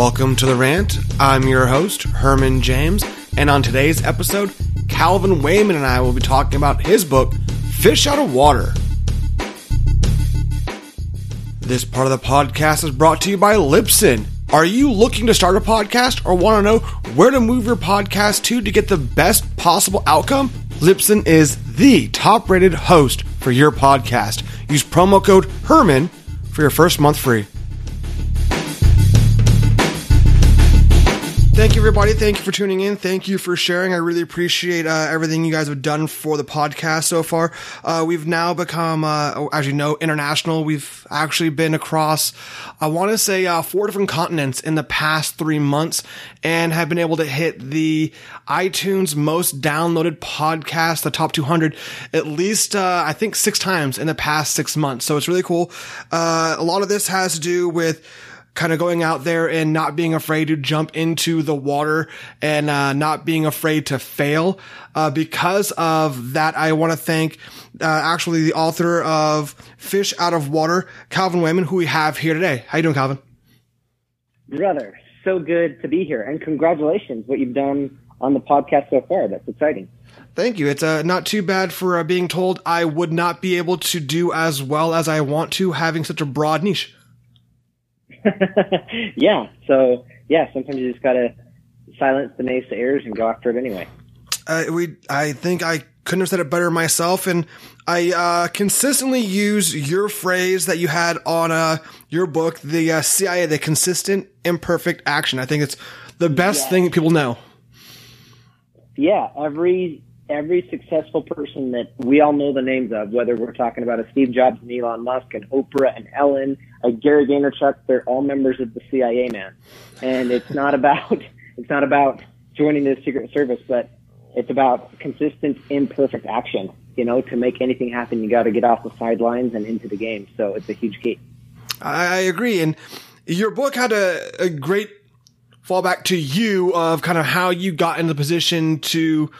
Welcome to The Rant. I'm your host, Herman James, and on today's episode, Calvin Wayman and I will be talking about his book, Fish Out of Water. This part of the podcast is brought to you by Libsyn. Are you looking to start a podcast or want to know where to move your podcast to to get the best possible outcome? Libsyn is the top rated host for your podcast. Use promo code HERMAN for your first month free. Thank you, everybody. Thank you for tuning in. Thank you for sharing. I really appreciate uh, everything you guys have done for the podcast so far. Uh, we've now become, uh, as you know, international. We've actually been across, I want to say, uh, four different continents in the past three months and have been able to hit the iTunes most downloaded podcast, the top 200, at least, uh, I think six times in the past six months. So it's really cool. Uh, a lot of this has to do with kind of going out there and not being afraid to jump into the water and uh, not being afraid to fail. Uh, because of that, I want to thank uh, actually the author of Fish Out of Water, Calvin Wayman, who we have here today. How you doing, Calvin? Brother, so good to be here, and congratulations what you've done on the podcast so far. That's exciting. Thank you. It's uh, not too bad for uh, being told I would not be able to do as well as I want to, having such a broad niche. yeah. So yeah, sometimes you just gotta silence the naysayers and go after it anyway. Uh, we, I think I couldn't have said it better myself, and I uh, consistently use your phrase that you had on uh, your book, the uh, CIA, the consistent imperfect action. I think it's the best Yeah. thing that people know. Yeah, every every successful person that we all know the names of, whether we're talking about a Steve Jobs and Elon Musk and Oprah and Ellen, a Gary Vaynerchuk, they're all members of the CIA, man. And it's not about it's not about joining the Secret Service, but it's about consistent imperfect action. You know, to make anything happen, you got to get off the sidelines and into the game. So it's a huge key. I, agree, and your book had a, a great fallback to you of kind of how you got in the position to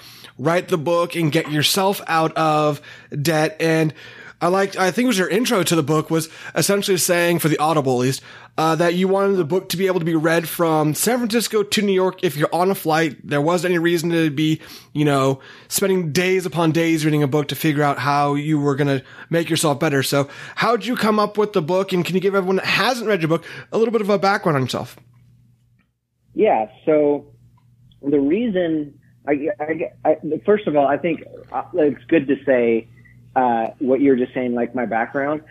write the book and get yourself out of debt. And I liked, I think it was your intro to the book was essentially saying, for the Audible at least, uh, that you wanted the book to be able to be read from San Francisco to New York if you're on a flight. There wasn't any reason to be, you know, spending days upon days reading a book to figure out how you were going to make yourself better. So how'd you come up with the book? And can you give everyone that hasn't read your book a little bit of a background on yourself? Yeah. So the reason I, I, I first of all, I think uh, it's good to say uh, what you're just saying, like my background.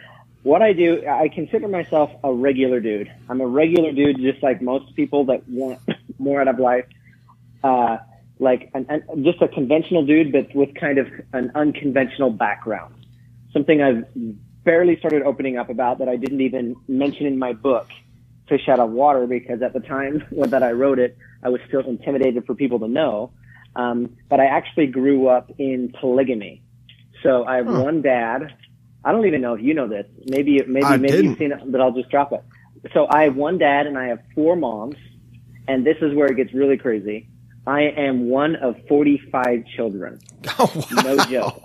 What I do, I consider myself a regular dude. I'm a regular dude, just like most people that want more out of life. Uh, like an, an, just a conventional dude, but with kind of an unconventional background. Something I've barely started opening up about that I didn't even mention in my book fish out of water because at the time that I wrote it, I was still intimidated for people to know. Um, but I actually grew up in polygamy. So I have Huh. one dad. I don't even know if you know this. Maybe, maybe, I maybe didn't. you've seen it, but I'll just drop it. So I have one dad and I have four moms. And this is where it gets really crazy. I am one of 45 children. Oh, wow. No joke.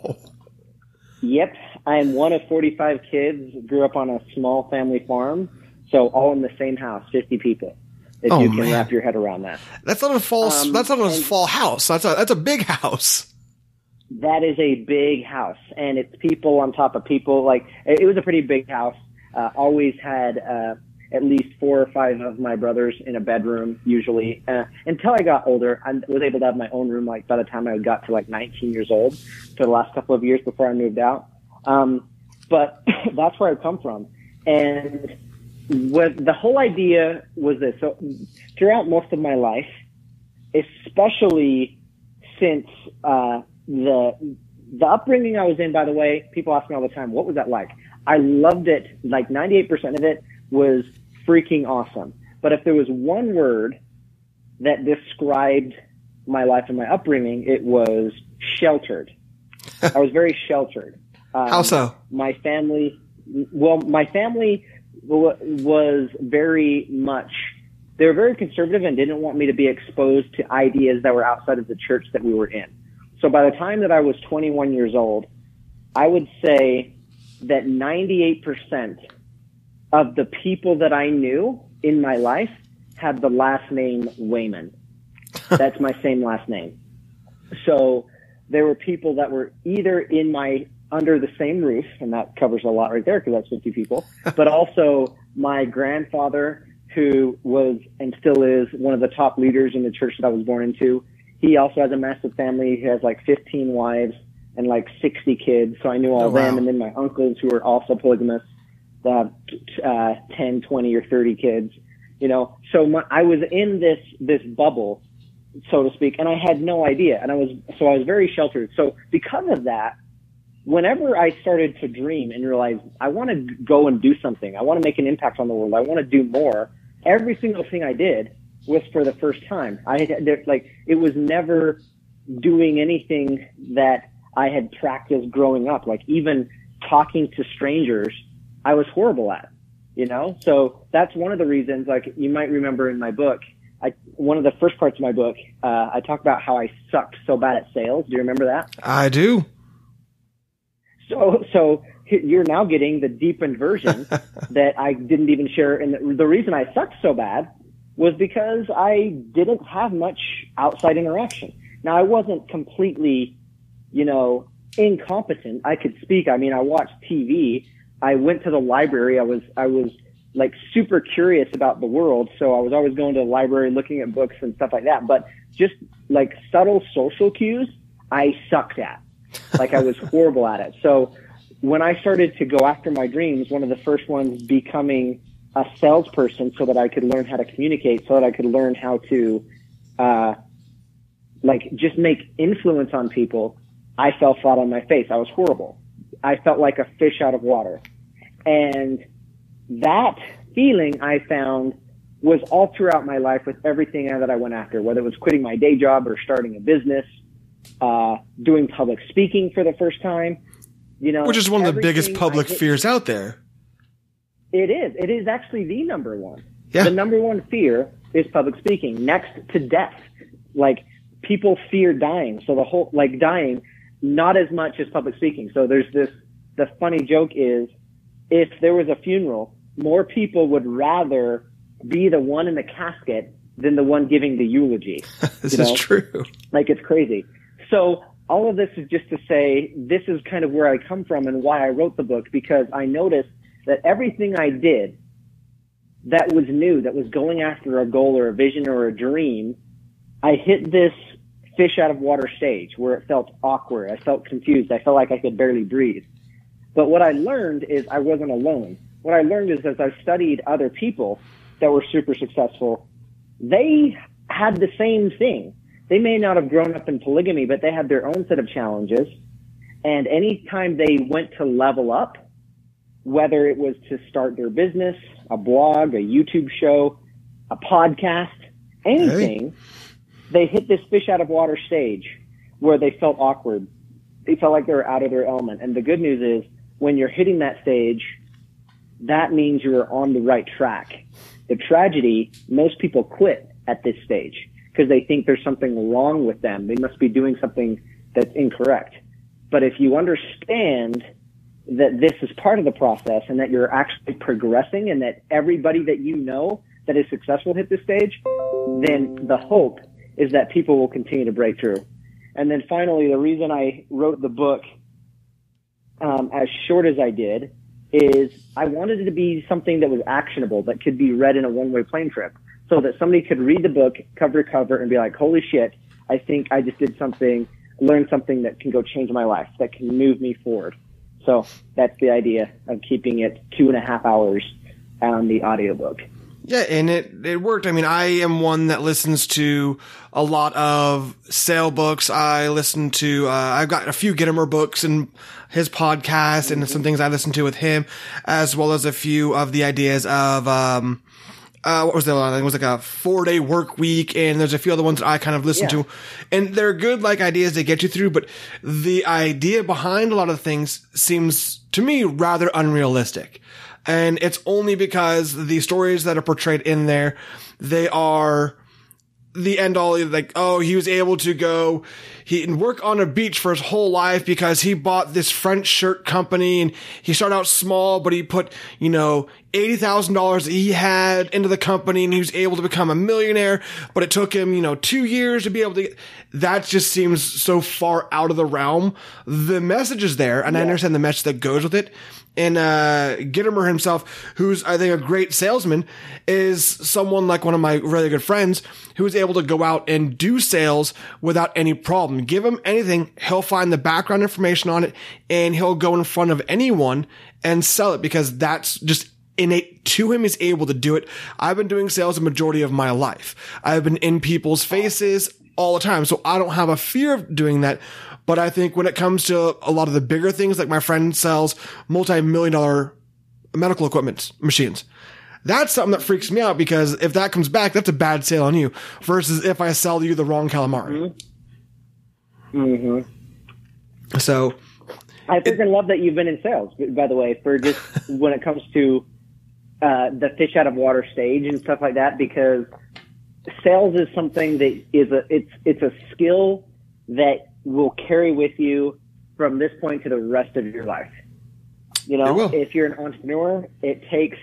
Yep. I am one of 45 kids, grew up on a small family farm. So all in the same house, 50 people. If Oh, you can man. wrap your head around that. That's not a false, Um, that's not a and- house. That's a, that's a big house. That is a big house and it's people on top of people. Like it it was a pretty big house. Uh, always had, uh, at least four or five of my brothers in a bedroom usually. Uh, until I got older, I was able to have my own room like by the time I got to like 19 years old for the last couple of years before I moved out. Um, but that's where I come from. And what the whole idea was this. So throughout most of my life, especially since, uh, the, the upbringing I was in, by the way, people ask me all the time, what was that like? I loved it. Like 98% of it was freaking awesome. But if there was one word that described my life and my upbringing, it was sheltered. I was very sheltered. Um, How so? My family, well, my family was very much, they were very conservative and didn't want me to be exposed to ideas that were outside of the church that we were in. So by the time that I was 21 years old, I would say that 98% of the people that I knew in my life had the last name Wayman. That's my same last name. So there were people that were either in my under the same roof, and that covers a lot right there because that's 50 people, but also my grandfather, who was and still is one of the top leaders in the church that I was born into. He also has a massive family. He has like 15 wives and like 60 kids. So I knew all Oh, of them. wow. And then my uncles who are also polygamous, uh, uh, 10, 20 or 30 kids, you know. So my, I was in this, this bubble, so to speak, and I had no idea. And I was, so I was very sheltered. So because of that, whenever I started to dream and realize I want to go and do something, I want to make an impact on the world, I want to do more, every single thing I did was for the first time. I had, like, it was never doing anything that I had practiced growing up. Like even talking to strangers, I was horrible at, you know? So that's one of the reasons, like you might remember in my book, I, one of the first parts of my book, uh, I talk about how I sucked so bad at sales. Do you remember that? I do. So, so you're now getting the deepened version that I didn't even share. And the, the reason I sucked so bad was because I didn't have much outside interaction. Now I wasn't completely, you know, incompetent. I could speak. I mean, I watched TV. I went to the library. I was, I was like super curious about the world. So I was always going to the library, looking at books and stuff like that. But just like subtle social cues, I sucked at. Like I was horrible at it. So when I started to go after my dreams, one of the first ones becoming a salesperson so that I could learn how to communicate, so that I could learn how to, uh, like just make influence on people, I fell flat on my face. I was horrible. I felt like a fish out of water. And that feeling I found was all throughout my life with everything that I went after, whether it was quitting my day job or starting a business, uh, doing public speaking for the first time, you know, Which is one of the biggest public fears out there. It is. It is actually the number one. Yeah. The number one fear is public speaking, next to death. Like people fear dying, so the whole like dying, not as much as public speaking. So there's this. The funny joke is, if there was a funeral, more people would rather be the one in the casket than the one giving the eulogy. This You is true. Like it's crazy. So all of this is just to say this is kind of where I come from and why I wrote the book because I noticed that everything I did that was new, that was going after a goal or a vision or a dream, I hit this fish out of water stage where it felt awkward. I felt confused. I felt like I could barely breathe. But what I learned is I wasn't alone. What I learned is as I studied other people that were super successful, they had the same thing. They may not have grown up in polygamy, but they had their own set of challenges. And anytime they went to level up, whether it was to start their business, a blog, a YouTube show, a podcast, anything, they hit this fish out of water stage where they felt awkward. They felt like they were out of their element. And the good news is when you're hitting that stage, that means you're on the right track. The tragedy, most people quit at this stage because they think there's something wrong with them. They must be doing something that's incorrect. But if you understand that this is part of the process and that you're actually progressing and that everybody that you know that is successful hit this stage, then the hope is that people will continue to break through. And then finally, the reason I wrote the book um, as short as I did is I wanted it to be something that was actionable that could be read in a one-way plane trip so that somebody could read the book cover to cover and be like, holy shit, I think I just did something, learned something that can go change my life, that can move me forward. So that's the idea of keeping it two and a half hours on the audiobook. Yeah, and it it worked. I mean, I am one that listens to a lot of sale books. I listen to uh, I've got a few Gitomer books and his podcast and some things I listen to with him, as well as a few of the ideas of um uh, what was the other one? It was like a four day work week, and there's a few other ones that I kind of listen Yeah. to, and they're good like ideas to get you through. But the idea behind a lot of things seems to me rather unrealistic, and it's only because the stories that are portrayed in there, they are the end all like oh he was able to go he and work on a beach for his whole life because he bought this french shirt company and he started out small but he put you know $80,000 he had into the company and he was able to become a millionaire, but it took him, you know, two years to be able to get, that just seems so far out of the realm. The message is there and yeah. I understand the message that goes with it. And, uh, Gitomer himself, who's, I think, a great salesman, is someone like one of my really good friends who is able to go out and do sales without any problem. Give him anything. He'll find the background information on it and he'll go in front of anyone and sell it because that's just innate to him is able to do it. I've been doing sales a majority of my life. I've been in people's faces all the time. So I don't have a fear of doing that. But I think when it comes to a lot of the bigger things, like my friend sells multi-million dollar medical equipment machines. That's something that freaks me out because if that comes back, that's a bad sale on you versus if I sell you the wrong calamari. Mm-hmm. Mm-hmm. So I freaking love that you've been in sales, by the way, for just when it comes to uh, the fish out of water stage and stuff like that, because sales is something that is a it's it's a skill that will carry with you from this point to the rest of your life. You know, if you're an entrepreneur, it takes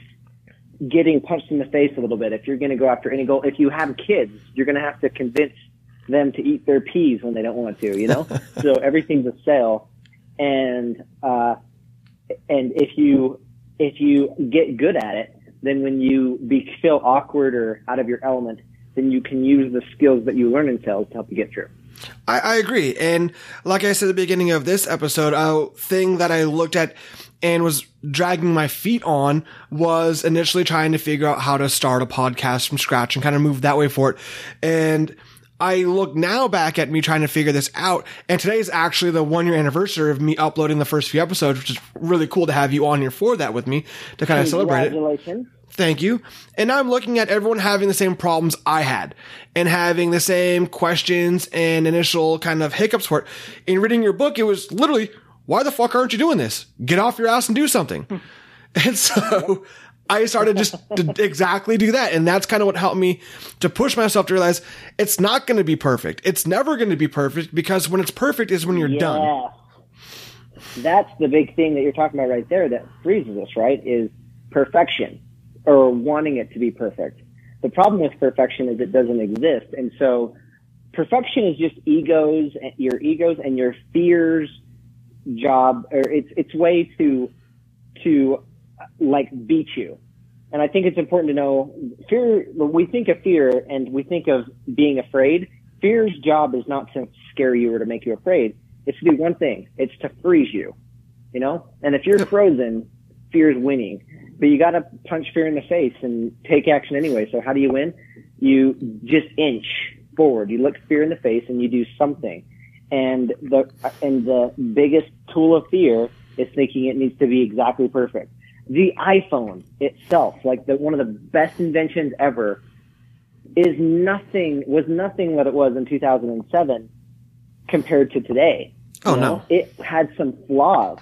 getting punched in the face a little bit. If you're going to go after any goal, if you have kids, you're going to have to convince them to eat their peas when they don't want to, you know? so everything's a sale. And, uh, and if you, if you get good at it, then when you be, feel awkward or out of your element, then you can use the skills that you learn in sales to help you get through. I, I agree. And like I said at the beginning of this episode, a thing that I looked at and was dragging my feet on was initially trying to figure out how to start a podcast from scratch and kind of move that way for it. And I look now back at me trying to figure this out. And today is actually the one year anniversary of me uploading the first few episodes, which is really cool to have you on here for that with me to kind of celebrate it. Thank you. And now I'm looking at everyone having the same problems I had and having the same questions and initial kind of hiccups for it. In reading your book, it was literally, why the fuck aren't you doing this? Get off your ass and do something. and so I started just to exactly do that. And that's kind of what helped me to push myself to realize it's not going to be perfect. It's never going to be perfect because when it's perfect is when you're done. That's the big thing that you're talking about right there that freezes us, right? Is perfection or wanting it to be perfect. The problem with perfection is it doesn't exist. And so perfection is just egos, eh, your egos and your fears job, or it's, it's way to, to like beat you. And I think it's important to know fear, when we think of fear and we think of being afraid, fear's job is not to scare you or to make you afraid. It's to do one thing. It's to freeze you, you know? And if you're frozen, fear's winning but you got to punch fear in the face and take action anyway. So how do you win? You just inch forward. You look fear in the face and you do something. And the and the biggest tool of fear is thinking it needs to be exactly perfect. The iPhone itself, like the one of the best inventions ever, is nothing was nothing that it was in 2007 compared to today. Oh you know? no, it had some flaws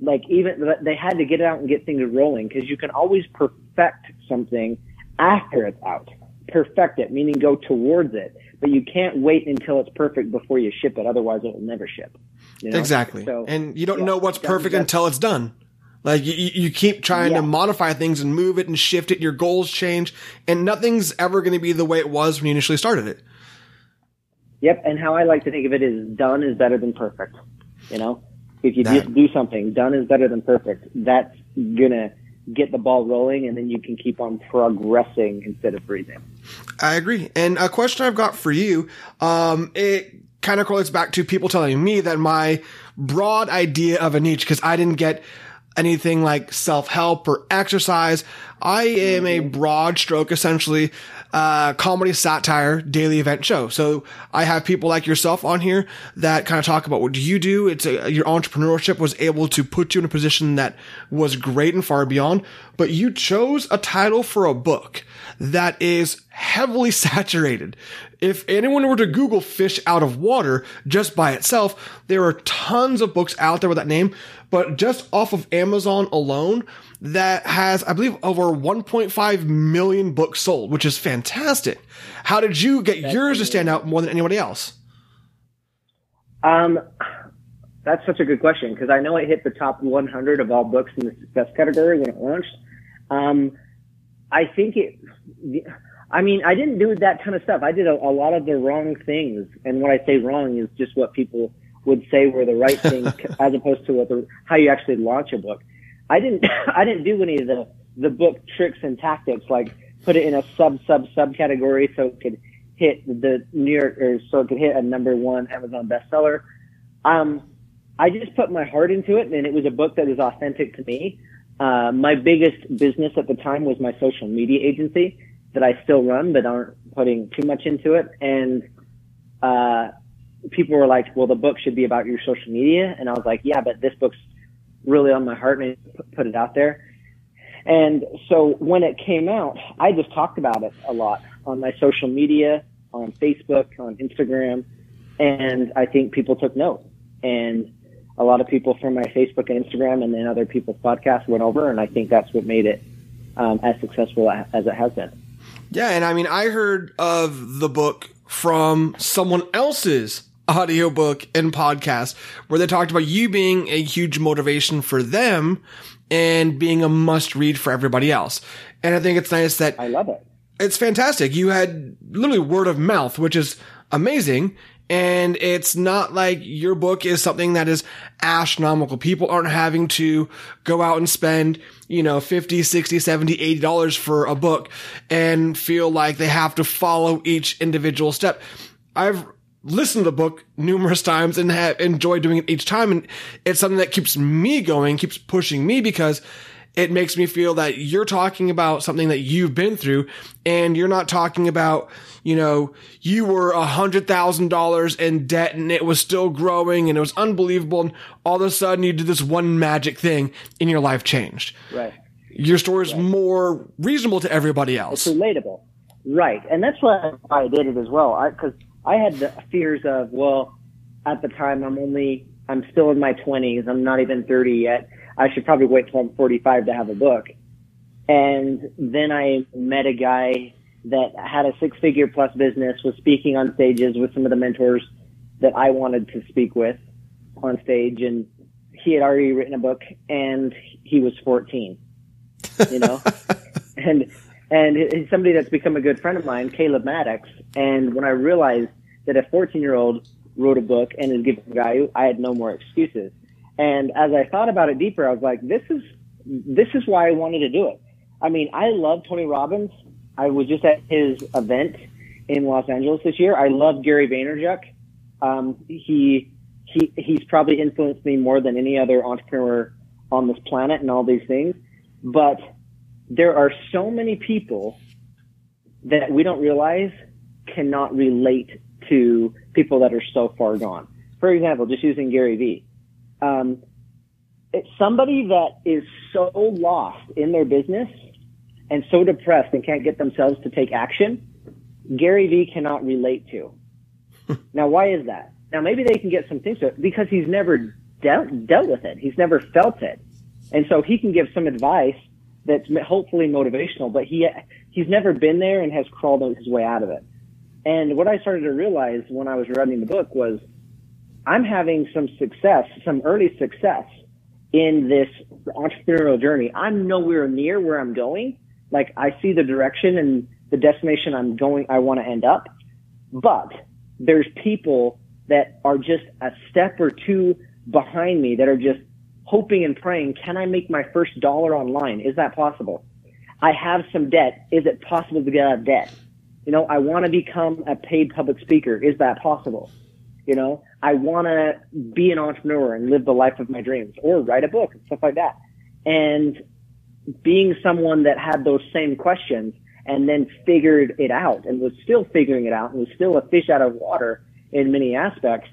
like even they had to get it out and get things rolling because you can always perfect something after it's out. Perfect it, meaning go towards it, but you can't wait until it's perfect before you ship it. Otherwise, it will never ship. You know? Exactly. So, and you don't yeah, know what's perfect until it's done. Like you, you keep trying yeah. to modify things and move it and shift it. Your goals change, and nothing's ever going to be the way it was when you initially started it. Yep. And how I like to think of it is done is better than perfect. You know, if you that, just do something, done is better than perfect. That's gonna get the ball rolling, and then you can keep on progressing instead of freezing. I agree. And a question I've got for you, um, it kind of correlates back to people telling me that my broad idea of a niche, because I didn't get anything like self help or exercise. I am a mm-hmm. broad stroke, essentially, uh, comedy satire daily event show. So I have people like yourself on here that kind of talk about what do you do? It's a, your entrepreneurship was able to put you in a position that was great and far beyond, but you chose a title for a book that is heavily saturated. If anyone were to Google fish out of water just by itself, there are tons of books out there with that name, but just off of Amazon alone, that has, I believe, over 1.5 million books sold, which is fantastic. How did you get that's yours to stand out more than anybody else? Um, that's such a good question because I know it hit the top 100 of all books in the success category when it launched. Um, I think it, I mean, I didn't do that kind of stuff. I did a, a lot of the wrong things. And what I say wrong is just what people would say were the right things as opposed to what the, how you actually launch a book. I didn't, I didn't do any of the, the book tricks and tactics, like put it in a sub, sub, sub category so it could hit the New York, or so it could hit a number one Amazon bestseller. Um, I just put my heart into it and it was a book that was authentic to me. Uh, my biggest business at the time was my social media agency that I still run, but aren't putting too much into it. And, uh, people were like, well, the book should be about your social media. And I was like, yeah, but this book's really on my heart and put it out there. And so when it came out, I just talked about it a lot on my social media, on Facebook, on Instagram. And I think people took note. And a lot of people from my Facebook and Instagram and then other people's podcasts went over. And I think that's what made it um, as successful as it has been. Yeah. And I mean, I heard of the book from someone else's audiobook and podcast where they talked about you being a huge motivation for them and being a must read for everybody else. And I think it's nice that I love it. It's fantastic. You had literally word of mouth, which is amazing. And it's not like your book is something that is astronomical. People aren't having to go out and spend, you know, 50, 60, 70, 80 dollars for a book and feel like they have to follow each individual step. I've listened to the book numerous times and have enjoyed doing it each time. And it's something that keeps me going, keeps pushing me because it makes me feel that you're talking about something that you've been through and you're not talking about, you know, you were a hundred thousand dollars in debt and it was still growing and it was unbelievable. And all of a sudden you did this one magic thing and your life changed. Right. Your story is right. more reasonable to everybody else. It's relatable. Right. And that's why I did it as well. I, cause I had the fears of, well, at the time I'm only, I'm still in my twenties. I'm not even 30 yet I should probably wait till I'm 45 to have a book. And then I met a guy that had a six figure plus business, was speaking on stages with some of the mentors that I wanted to speak with on stage. And he had already written a book and he was 14, you know, and, and he's somebody that's become a good friend of mine, Caleb Maddix. And when I realized that a 14 year old wrote a book and is giving value, I had no more excuses. And as I thought about it deeper, I was like, this is, this is why I wanted to do it. I mean, I love Tony Robbins. I was just at his event in Los Angeles this year. I love Gary Vaynerchuk. Um, he, he, he's probably influenced me more than any other entrepreneur on this planet and all these things. But there are so many people that we don't realize cannot relate to people that are so far gone. For example, just using Gary Vee um, it's somebody that is so lost in their business and so depressed and can't get themselves to take action, Gary Vee cannot relate to. now, why is that? Now, maybe they can get some things to it because he's never dealt, dealt with it. He's never felt it. And so he can give some advice that's hopefully motivational, but he, he's never been there and has crawled his way out of it. And what I started to realize when I was writing the book was I'm having some success, some early success in this entrepreneurial journey. I'm nowhere near where I'm going. Like I see the direction and the destination I'm going, I want to end up. But there's people that are just a step or two behind me that are just hoping and praying, can I make my first dollar online? Is that possible? I have some debt. Is it possible to get out of debt? You know, I want to become a paid public speaker. Is that possible? You know, I want to be an entrepreneur and live the life of my dreams or write a book and stuff like that. And being someone that had those same questions and then figured it out and was still figuring it out and was still a fish out of water in many aspects,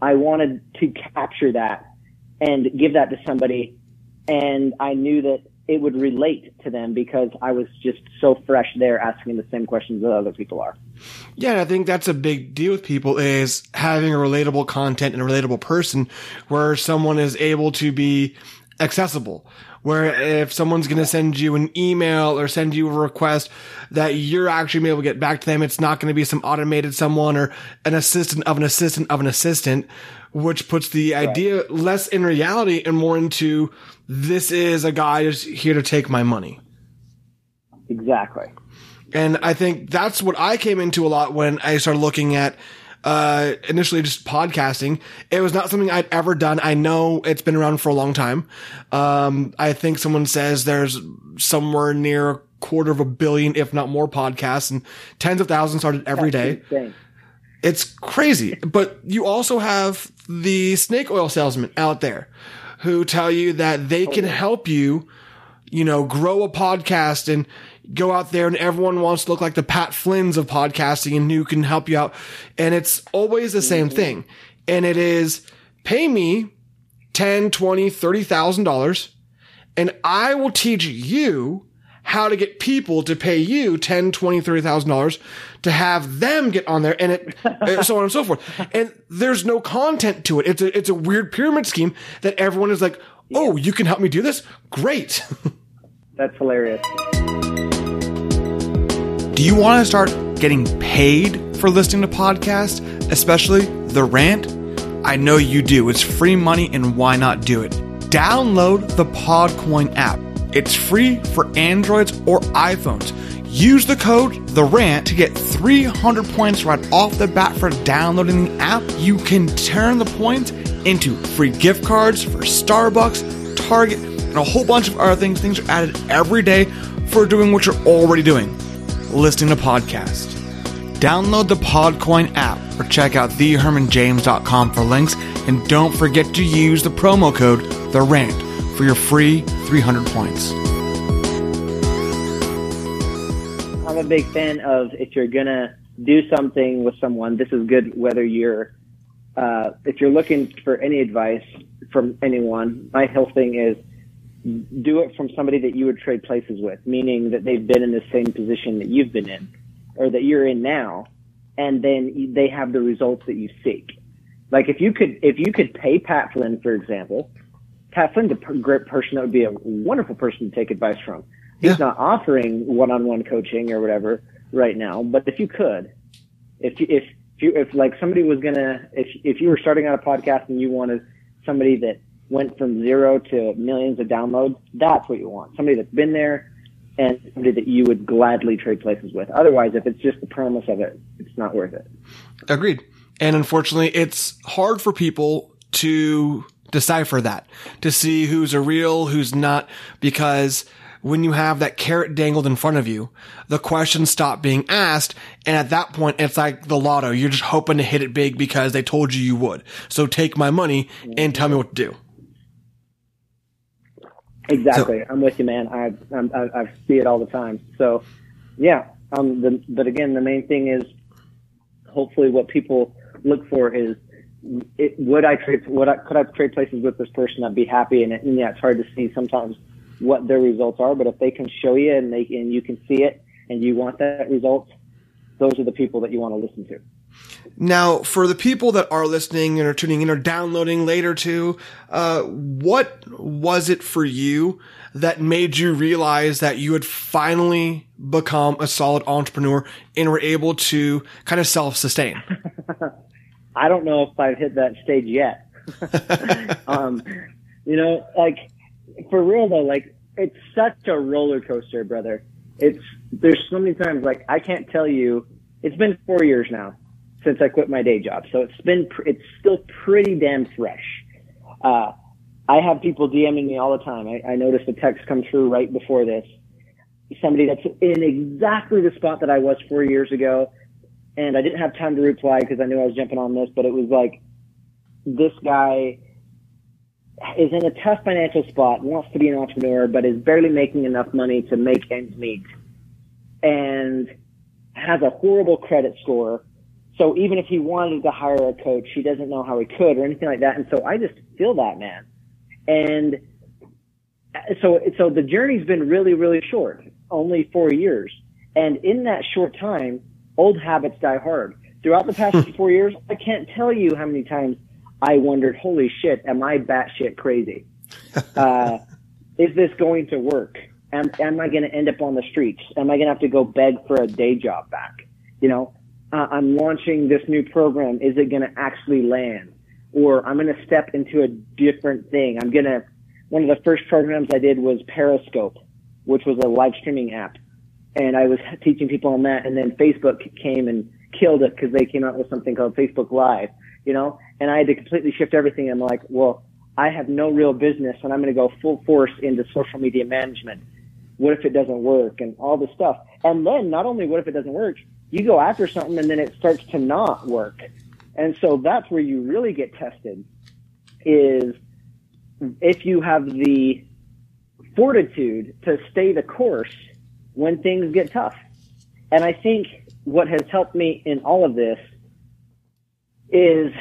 I wanted to capture that and give that to somebody. And I knew that it would relate to them because I was just so fresh there asking the same questions that other people are. Yeah, and I think that's a big deal with people is having a relatable content and a relatable person where someone is able to be accessible. Where if someone's going to send you an email or send you a request that you're actually able to get back to them, it's not going to be some automated someone or an assistant of an assistant of an assistant, which puts the right. idea less in reality and more into this is a guy who's here to take my money. Exactly. And I think that's what I came into a lot when I started looking at uh, initially just podcasting. It was not something I'd ever done. I know it's been around for a long time. Um, I think someone says there's somewhere near a quarter of a billion, if not more podcasts and tens of thousands started every That's day. insane. It's crazy. But you also have the snake oil salesman out there who tell you that they can help you, you know, grow a podcast and go out there and everyone wants to look like the Pat Flynn's of podcasting and who can help you out. And it's always the same mm-hmm. thing. And it is pay me 10, 20, 30,000 dollars and I will teach you how to get people to pay you 10, 20, 30,000 dollars to have them get on there and it, so on and so forth. And there's no content to it. It's a, it's a weird pyramid scheme that everyone is like, Oh, you can help me do this? Great. That's hilarious. Do you want to start getting paid for listening to podcasts, especially The Rant? I know you do. It's free money, and why not do it? Download the Podcoin app. It's free for Androids or iPhones. Use the code The Rant to get 300 points right off the bat for downloading the app. You can turn the points into free gift cards for Starbucks, Target, and a whole bunch of other things. Things are added every day for doing what you're already doing listening to podcasts. Download the Podcoin app or check out thehermanjames.com for links. And don't forget to use the promo code The Rant for your free 300 points. I'm a big fan of if you're gonna do something with someone, this is good whether you're uh, if you're looking for any advice from anyone. My whole thing is do it from somebody that you would trade places with, meaning that they've been in the same position that you've been in or that you're in now, and then they have the results that you seek. Like if you could, if you could pay Pat Flynn, for example, Pat Flynn's a great person that would be a wonderful person to take advice from. He's Yeah. not offering one-on-one coaching or whatever right now, but if you could, if you, if if you if like somebody was gonna if if you were starting out a podcast and you wanted somebody that went from zero to millions of downloads, that's what you want. Somebody that's been there and somebody that you would gladly trade places with. Otherwise, if it's just the premise of it, it's not worth it. Agreed. And unfortunately, it's hard for people to decipher that, to see who's a real, who's not, because when you have that carrot dangled in front of you, the questions stop being asked. And at that point, it's like the lotto. You're just hoping to hit it big because they told you you would. So take my money and tell me what to do. Exactly. I'm with you, man. I, I I see it all the time. So, yeah. Um. The, but again, the main thing is, hopefully, what people look for is, it, would I trade? Would I could I trade places with this person? I'd be happy. And, and yeah, it's hard to see sometimes what their results are. But if they can show you and they and you can see it and you want that result, those are the people that you want to listen to. Now, for the people that are listening and are tuning in or downloading later too, uh, what was it for you that made you realize that you had finally become a solid entrepreneur and were able to kind of self-sustain? I don't know if I've hit that stage yet. um, you know, like for real though, like it's such a roller coaster, brother. It's there's so many times like I can't tell you. It's been four years now since I quit my day job, so it's been pr- it's still pretty damn fresh. Uh, I have people DMing me all the time. I, I noticed a text come through right before this. Somebody that's in exactly the spot that I was four years ago and I didn't have time to reply because I knew I was jumping on this, but it was like this guy is in a tough financial spot, wants to be an entrepreneur, but is barely making enough money to make ends meet, and has a horrible credit score. So even if he wanted to hire a coach, he doesn't know how he could or anything like that. And so I just feel that man. And so, so the journey's been really, really short, only four years. And in that short time, old habits die hard. Throughout the past four years, I can't tell you how many times I wondered, holy shit, am I batshit crazy? Uh, is this going to work? Am, am I going to end up on the streets? Am I going to have to go beg for a day job back? You know, uh, I'm launching this new program. Is it going to actually land? Or I'm going to step into a different thing. I'm going to, one of the first programs I did was Periscope, which was a live streaming app. and I was teaching people on that. And then Facebook came and killed it because they came out with something called Facebook Live, you know, and I had to completely shift everything. I'm like, well, I have no real business and I'm going to go full force into social media management. What if it doesn't work and all this stuff? And then not only what if it doesn't work, you go after something and then it starts to not work. And so that's where you really get tested is if you have the fortitude to stay the course when things get tough. And I think what has helped me in all of this is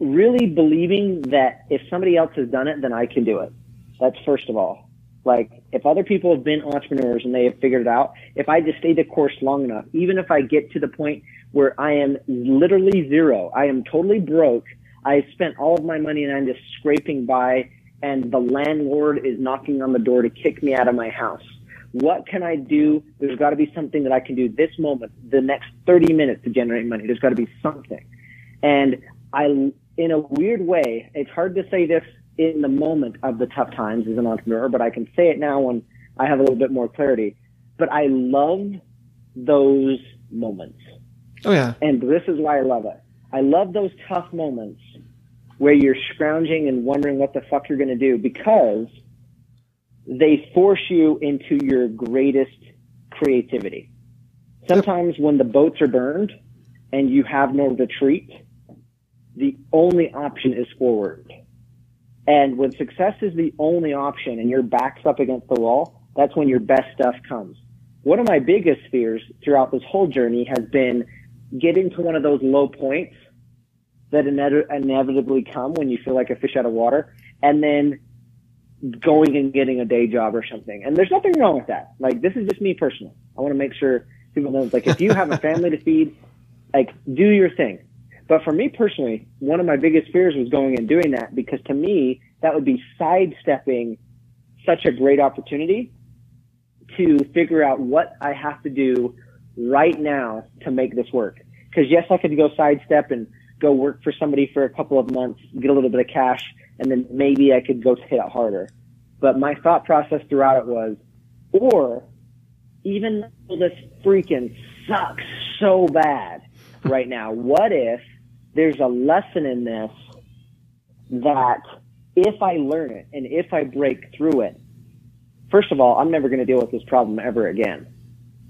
really believing that if somebody else has done it, then I can do it. That's first of all. Like, if other people have been entrepreneurs and they have figured it out, if I just stay the course long enough, even if I get to the point where I am literally zero, I am totally broke, I spent all of my money and I'm just scraping by and the landlord is knocking on the door to kick me out of my house. What can I do? There's got to be something that I can do this moment, the next 30 minutes to generate money. There's got to be something. And I, in a weird way, it's hard to say this in the moment of the tough times as an entrepreneur, but I can say it now when I have a little bit more clarity. But I love those moments. Oh yeah. And this is why I love it. I love those tough moments where you're scrounging and wondering what the fuck you're going to do because they force you into your greatest creativity. Sometimes when the boats are burned and you have no retreat, the only option is forward. And when success is the only option and your back's up against the wall, that's when your best stuff comes. One of my biggest fears throughout this whole journey has been getting to one of those low points that inevitably come when you feel like a fish out of water and then going and getting a day job or something. And there's nothing wrong with that. Like, this is just me personally. I want to make sure people know, like, if you have a family to feed, like, do your thing. But for me personally, one of my biggest fears was going and doing that because to me, that would be sidestepping such a great opportunity to figure out what I have to do right now to make this work. Because yes, I could go sidestep and go work for somebody for a couple of months, get a little bit of cash, and then maybe I could go hit it harder. But my thought process throughout it was, or even though this freaking sucks so bad right now, what if there's a lesson in this that if I learn it and if I break through it, first of all, I'm never going to deal with this problem ever again.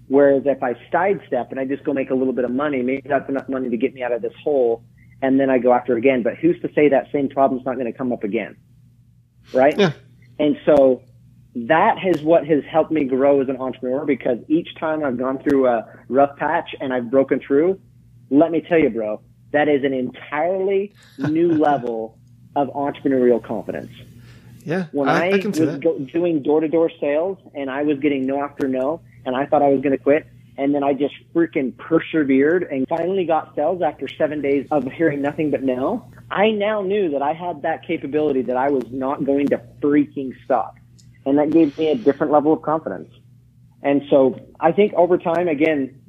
Whereas if I sidestep and I just go make a little bit of money, maybe that's enough money to get me out of this hole and then I go after it again. But who's to say that same problem's not going to come up again? Right? Yeah. And so that is what has helped me grow as an entrepreneur because each time I've gone through a rough patch and I've broken through, let me tell you, bro, that is an entirely new level of entrepreneurial confidence. Yeah. When I, I, I was go, doing door to door sales and I was getting no after no and I thought I was going to quit, and then I just freaking persevered and finally got sales after seven days of hearing nothing but no. I now knew that I had that capability that I was not going to freaking stop. And that gave me a different level of confidence. And so I think over time, again,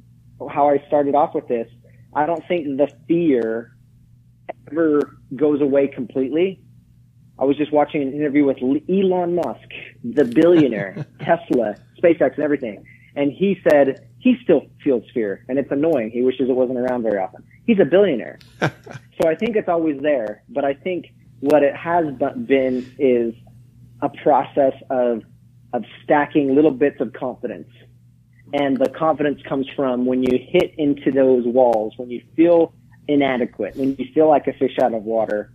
how I started off with this, I don't think the fear ever goes away completely. I was just watching an interview with Elon Musk, the billionaire, Tesla, SpaceX, and everything. And he said he still feels fear and it's annoying. He wishes it wasn't around very often. He's a billionaire. so I think it's always there, but I think what it has been is a process of, of stacking little bits of confidence. And the confidence comes from when you hit into those walls, when you feel inadequate, when you feel like a fish out of water,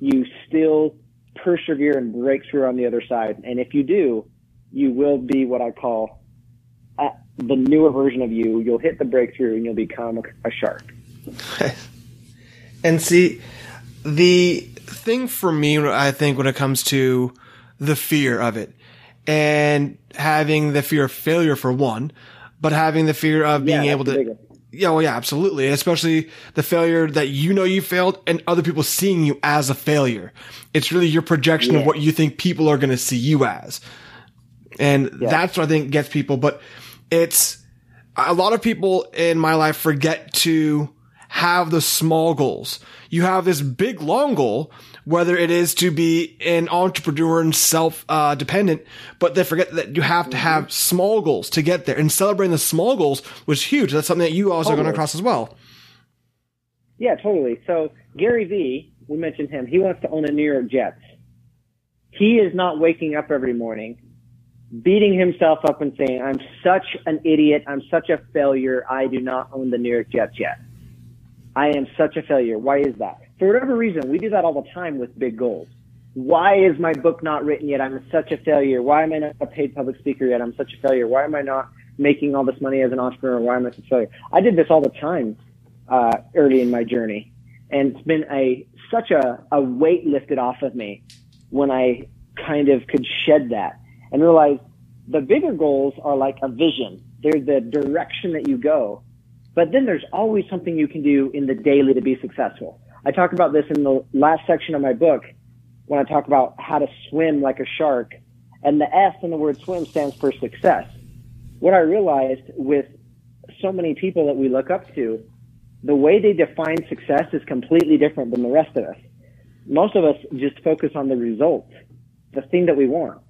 you still persevere and break through on the other side. And if you do, you will be what I call uh, the newer version of you, you'll hit the breakthrough and you'll become a, a shark. and see, the thing for me, I think, when it comes to the fear of it and having the fear of failure for one, but having the fear of being yeah, able to. Yeah, well, yeah, absolutely. Especially the failure that you know you failed and other people seeing you as a failure. It's really your projection yeah. of what you think people are going to see you as. And yeah. that's what I think gets people. But it's a lot of people in my life forget to have the small goals. You have this big long goal, whether it is to be an entrepreneur and self uh, dependent, but they forget that you have to have small goals to get there. And celebrating the small goals was huge. That's something that you also totally. going across as well. Yeah, totally. So Gary Vee, we mentioned him. He wants to own the New York Jets. He is not waking up every morning beating himself up and saying, I'm such an idiot. I'm such a failure. I do not own the New York Jets yet. I am such a failure. Why is that? For whatever reason, we do that all the time with big goals. Why is my book not written yet? I'm such a failure. Why am I not a paid public speaker yet? I'm such a failure. Why am I not making all this money as an entrepreneur? Why am I such a failure? I did this all the time uh, early in my journey, and it's been a such a, a weight lifted off of me when I kind of could shed that and realize the bigger goals are like a vision. They're the direction that you go. But then there's always something you can do in the daily to be successful. I talk about this in the last section of my book when I talk about how to swim like a shark. And the S in the word swim stands for success. What I realized with so many people that we look up to, the way they define success is completely different than the rest of us. Most of us just focus on the result, the thing that we want.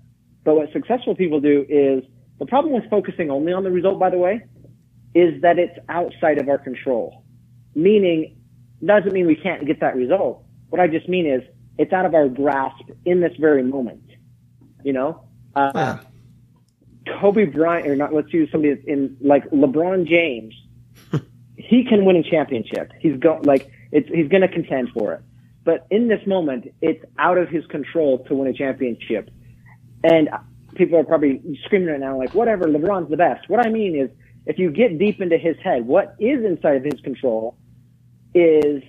But what successful people do is the problem with focusing only on the result, by the way, is that it's outside of our control. Meaning, doesn't mean we can't get that result. What I just mean is it's out of our grasp in this very moment. You know, uh, yeah. Kobe Bryant, or not, let's use somebody in like LeBron James. he can win a championship. He's go like it's he's going to contend for it. But in this moment, it's out of his control to win a championship. And people are probably screaming right now, like, whatever, LeBron's the best. What I mean is, if you get deep into his head, what is inside of his control is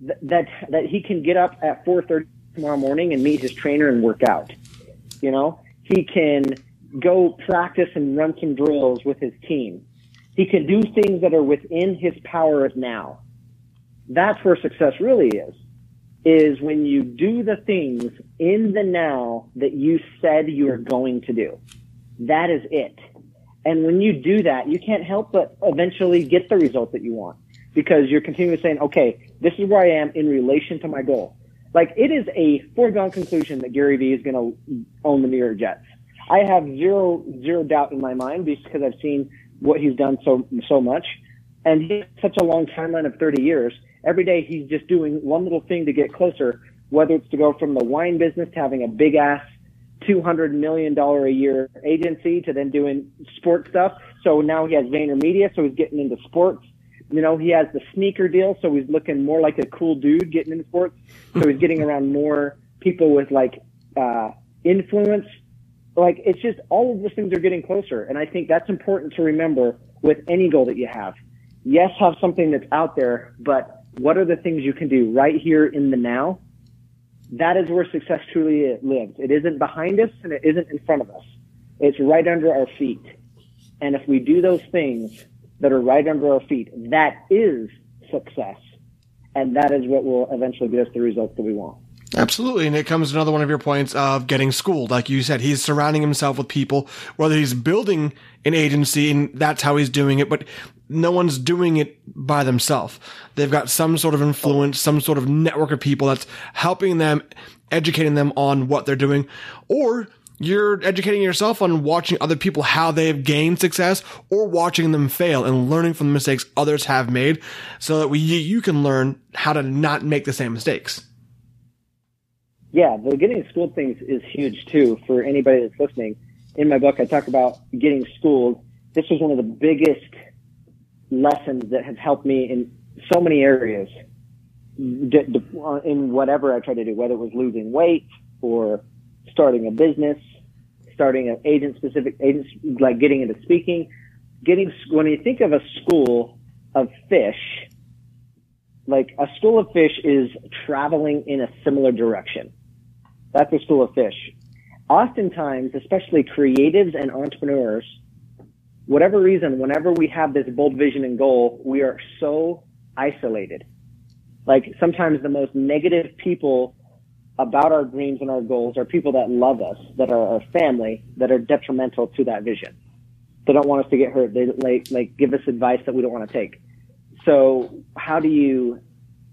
th- that that he can get up at 4:30 tomorrow morning and meet his trainer and work out. You know, he can go practice and run some drills with his team. He can do things that are within his power of now. That's where success really is is when you do the things in the now that you said you are going to do. That is it. And when you do that, you can't help but eventually get the result that you want because you're continually saying, okay, this is where I am in relation to my goal. Like it is a foregone conclusion that Gary Vee is going to own the New York Jets. I have zero, zero doubt in my mind because I've seen what he's done so, so much. And he has such a long timeline of 30 years every day he's just doing one little thing to get closer, whether it's to go from the wine business to having a big ass $200 million a year agency to then doing sports stuff. So now he has VaynerMedia, so he's getting into sports. You know, he has the sneaker deal, so he's looking more like a cool dude getting into sports. So he's getting around more people with like, uh, influence. Like, it's just all of those things are getting closer. And I think that's important to remember with any goal that you have. Yes, have something that's out there, but what are the things you can do right here in the now? That is where success truly lives. It isn't behind us and it isn't in front of us. It's right under our feet. And if we do those things that are right under our feet, that is success. And that is what will eventually get us the results that we want. Absolutely. And it comes another one of your points of getting schooled. Like you said, he's surrounding himself with people, whether he's building an agency and that's how he's doing it, but no one's doing it by themselves. They've got some sort of influence, some sort of network of people that's helping them, educating them on what they're doing, or you're educating yourself on watching other people how they've gained success or watching them fail and learning from the mistakes others have made so that we, you can learn how to not make the same mistakes. Yeah, the getting schooled things is huge too for anybody that's listening. In my book, I talk about getting schooled. This was one of the biggest lessons that have helped me in so many areas in whatever I try to do, whether it was losing weight or starting a business, starting an agent specific agents, like getting into speaking, getting, when you think of a school of fish, like a school of fish is traveling in a similar direction. That's a school of fish. Oftentimes, especially creatives and entrepreneurs, whatever reason, whenever we have this bold vision and goal, we are so isolated. Like sometimes the most negative people about our dreams and our goals are people that love us, that are our family, that are detrimental to that vision. They don't want us to get hurt. They like, like give us advice that we don't want to take. So how do you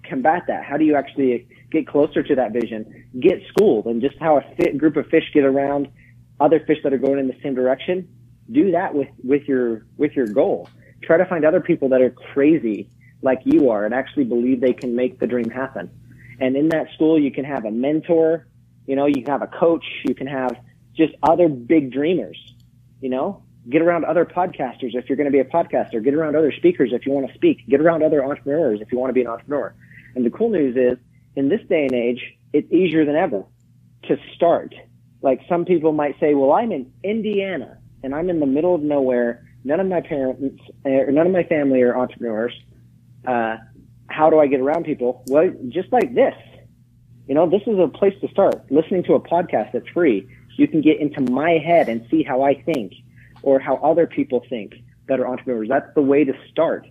combat that? How do you actually get closer to that vision, get schooled, and just how a fit group of fish get around other fish that are going in the same direction. Do that with with your with your goal. Try to find other people that are crazy like you are and actually believe they can make the dream happen. And in that school, you can have a mentor, you know, you can have a coach, you can have just other big dreamers, you know, get around other podcasters if you're going to be a podcaster, get around other speakers if you want to speak, get around other entrepreneurs if you want to be an entrepreneur. And the cool news is in this day and age, it's easier than ever to start. Like some people might say, well, I'm in Indiana and I'm in the middle of nowhere. None of my parents or none of my family are entrepreneurs. Uh, how do I get around people? Well, just like this. You know, this is a place to start. Listening to a podcast that's free. You can get into my head and see how I think or how other people think that are entrepreneurs. That's the way to start.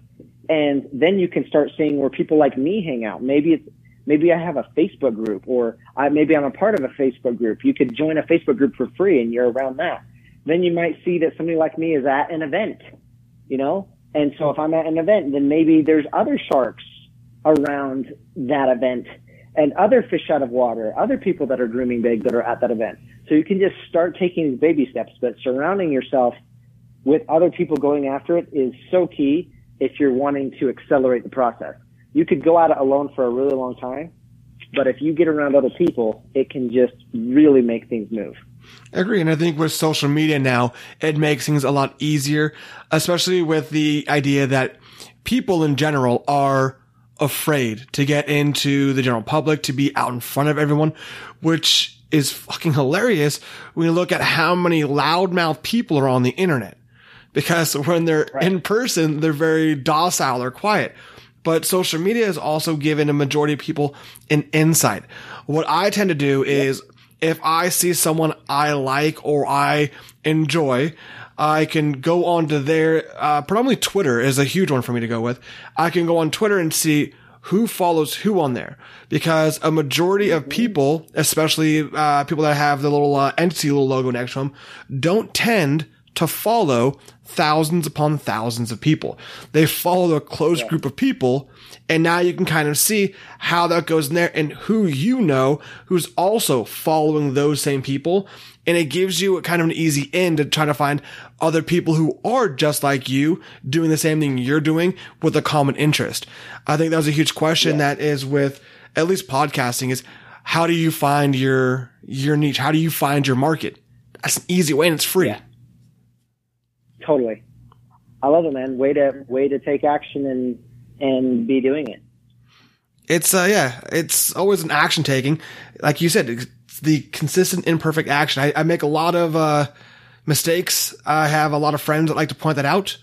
And then you can start seeing where people like me hang out. Maybe it's, maybe I have a Facebook group or I, maybe I'm a part of a Facebook group. You could join a Facebook group for free and you're around that. Then you might see that somebody like me is at an event, you know? And so if I'm at an event, then maybe there's other sharks around that event and other fish out of water, other people that are dreaming big that are at that event. So you can just start taking these baby steps, but surrounding yourself with other people going after it is so key if you're wanting to accelerate the process. You could go at it alone for a really long time, but if you get around other people, it can just really make things move. I agree. And I think with social media now, it makes things a lot easier, especially with the idea that people in general are afraid to get into the general public, to be out in front of everyone, which is fucking hilarious when you look at how many loudmouth people are on the internet. Because when they're right. in person, they're very docile or quiet. But social media has also given a majority of people an insight. What I tend to do is if I see someone I like or I enjoy, I can go on to their, uh, predominantly Twitter is a huge one for me to go with. I can go on Twitter and see who follows who on there because a majority of people, especially, uh, people that have the little, uh, entity little logo next to them don't tend to follow thousands upon thousands of people. They follow a close yeah. group of people and now you can kind of see how that goes in there and who you know who's also following those same people. And it gives you a kind of an easy in to try to find other people who are just like you doing the same thing you're doing with a common interest. I think that was a huge question yeah. that is with at least podcasting is how do you find your, your niche? How do you find your market? That's an easy way and it's free. Yeah. Totally. I love it, man. Way to, way to take action and, and be doing it. It's uh yeah, it's always an action taking. Like you said, it's the consistent imperfect action. I, I make a lot of uh mistakes. I have a lot of friends that like to point that out,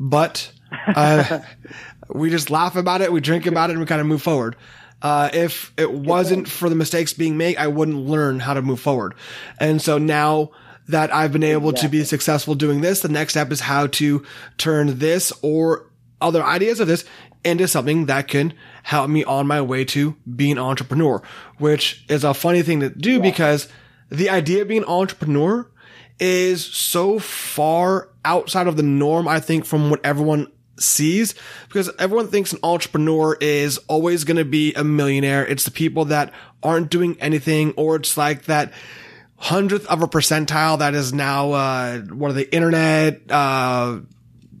but uh we just laugh about it, we drink about it, and we kind of move forward. Uh, if it wasn't for the mistakes being made, I wouldn't learn how to move forward. And so now that I've been able exactly. to be successful doing this, the next step is how to turn this or other ideas of this into something that can help me on my way to being an entrepreneur, which is a funny thing to do yeah. because the idea of being an entrepreneur is so far outside of the norm, I think, from what everyone sees because everyone thinks an entrepreneur is always going to be a millionaire. It's the people that aren't doing anything or it's like that hundredth of a percentile that is now, uh, what are the internet, uh,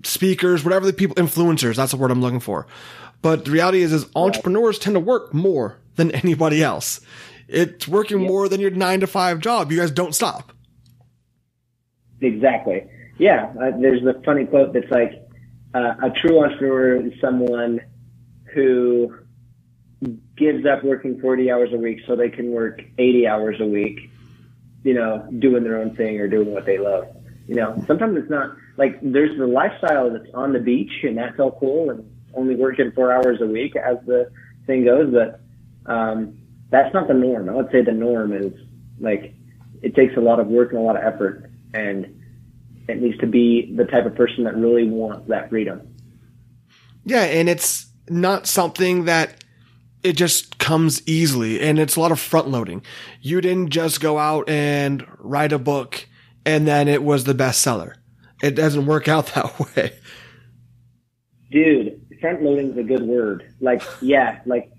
speakers, whatever the people, influencers. That's the word I'm looking for. But the reality is, is entrepreneurs tend to work more than anybody else. It's working yep. more than your nine to five job. You guys don't stop. Exactly. Yeah. Uh, there's a funny quote that's like, uh, a true entrepreneur is someone who gives up working 40 hours a week so they can work 80 hours a week, you know, doing their own thing or doing what they love. You know, sometimes it's not like there's the lifestyle that's on the beach and that's all cool and only working four hours a week as the thing goes, but um, that's not the norm. I would say the norm is like it takes a lot of work and a lot of effort and it needs to be the type of person that really wants that freedom. Yeah, and it's not something that it just comes easily and it's a lot of front loading. You didn't just go out and write a book and then it was the bestseller. It doesn't work out that way. Dude, front loading is a good word. Like, yeah, like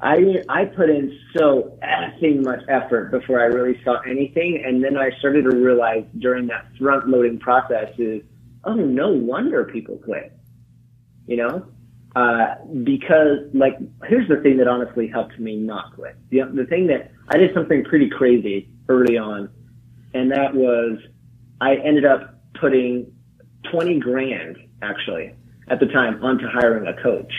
I I put in so effing much effort before I really saw anything, and then I started to realize during that front loading process is, oh, no wonder people quit. You know, uh, because like here's the thing that honestly helped me not quit. The the thing that I did something pretty crazy early on, and that was I ended up putting twenty grand actually at the time onto hiring a coach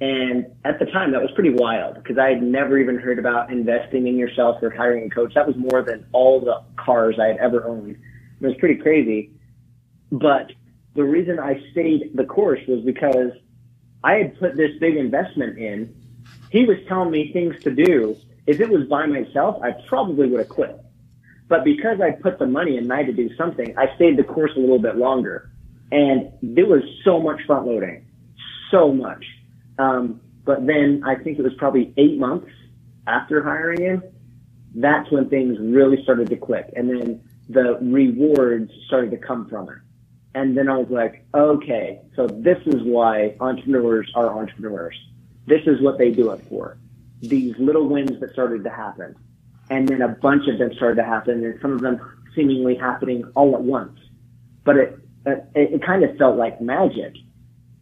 and at the time, that was pretty wild because I had never even heard about investing in yourself or hiring a coach. That was more than all the cars I had ever owned. It was pretty crazy. But the reason I stayed the course was because I had put this big investment in. He was telling me things to do. If it was by myself, I probably would have quit. But because I put the money in I had to do something, I stayed the course a little bit longer. And there was so much front loading. So much um, but then I think it was probably eight months after hiring him. That's when things really started to click. And then the rewards started to come from it. And then I was like, okay, so this is why entrepreneurs are entrepreneurs. This is what they do it for. These little wins that started to happen. And then a bunch of them started to happen and some of them seemingly happening all at once. But it, it, it kind of felt like magic.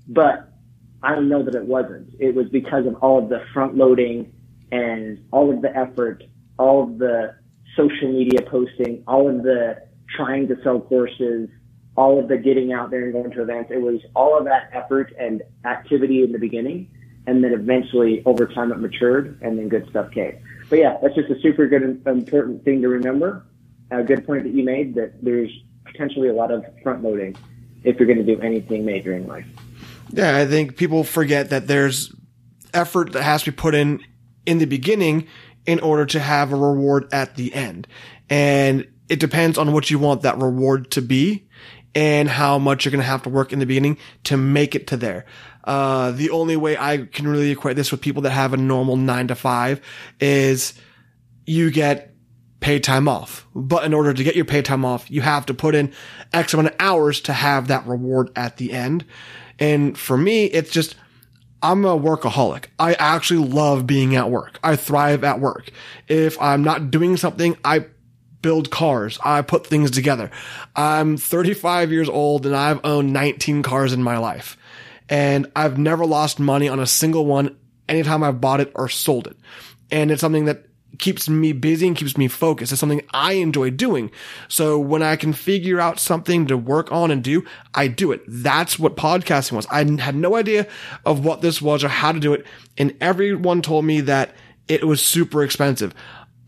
But I know that it wasn't. It was because of all of the front loading and all of the effort, all of the social media posting, all of the trying to sell courses, all of the getting out there and going to events. It was all of that effort and activity in the beginning. And then eventually over time it matured and then good stuff came. But yeah, that's just a super good, important thing to remember. A good point that you made that there's potentially a lot of front loading if you're going to do anything major in life. Yeah, I think people forget that there's effort that has to be put in in the beginning in order to have a reward at the end. And it depends on what you want that reward to be and how much you're going to have to work in the beginning to make it to there. Uh, the only way I can really equate this with people that have a normal nine to five is you get paid time off. But in order to get your paid time off, you have to put in X amount of hours to have that reward at the end. And for me, it's just, I'm a workaholic. I actually love being at work. I thrive at work. If I'm not doing something, I build cars. I put things together. I'm 35 years old and I've owned 19 cars in my life. And I've never lost money on a single one anytime I've bought it or sold it. And it's something that keeps me busy and keeps me focused. It's something I enjoy doing. So when I can figure out something to work on and do, I do it. That's what podcasting was. I had no idea of what this was or how to do it. And everyone told me that it was super expensive.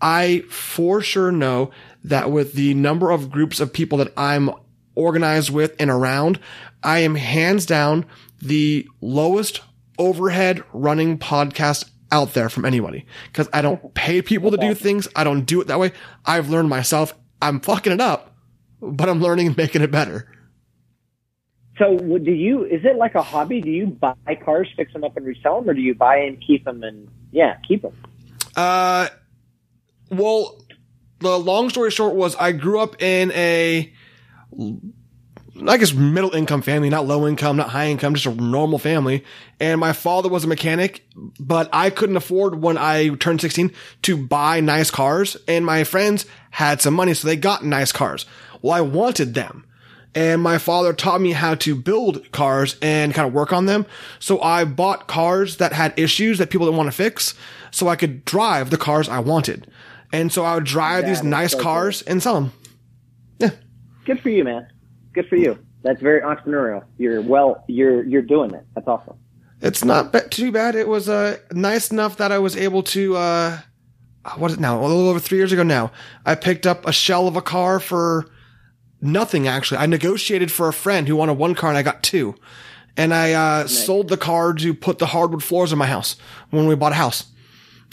I for sure know that with the number of groups of people that I'm organized with and around, I am hands down the lowest overhead running podcast out there from anybody because I don't pay people to do things. I don't do it that way. I've learned myself. I'm fucking it up, but I'm learning and making it better. So, do you? Is it like a hobby? Do you buy cars, fix them up, and resell them, or do you buy and keep them and yeah, keep them? Uh, well, the long story short was I grew up in a I guess middle income family, not low income, not high income, just a normal family. And my father was a mechanic, but I couldn't afford when I turned 16 to buy nice cars. And my friends had some money, so they got nice cars. Well, I wanted them. And my father taught me how to build cars and kind of work on them. So I bought cars that had issues that people didn't want to fix so I could drive the cars I wanted. And so I would drive that these nice so cars cool. and sell them. Yeah. Good for you, man good for you. That's very entrepreneurial. You're well, you're, you're doing it. That's awesome. It's not too bad. It was, uh, nice enough that I was able to, uh, what is it now? A little over three years ago now, I picked up a shell of a car for nothing actually. I negotiated for a friend who wanted one car and I got two. And I, uh, nice. sold the car to put the hardwood floors in my house when we bought a house.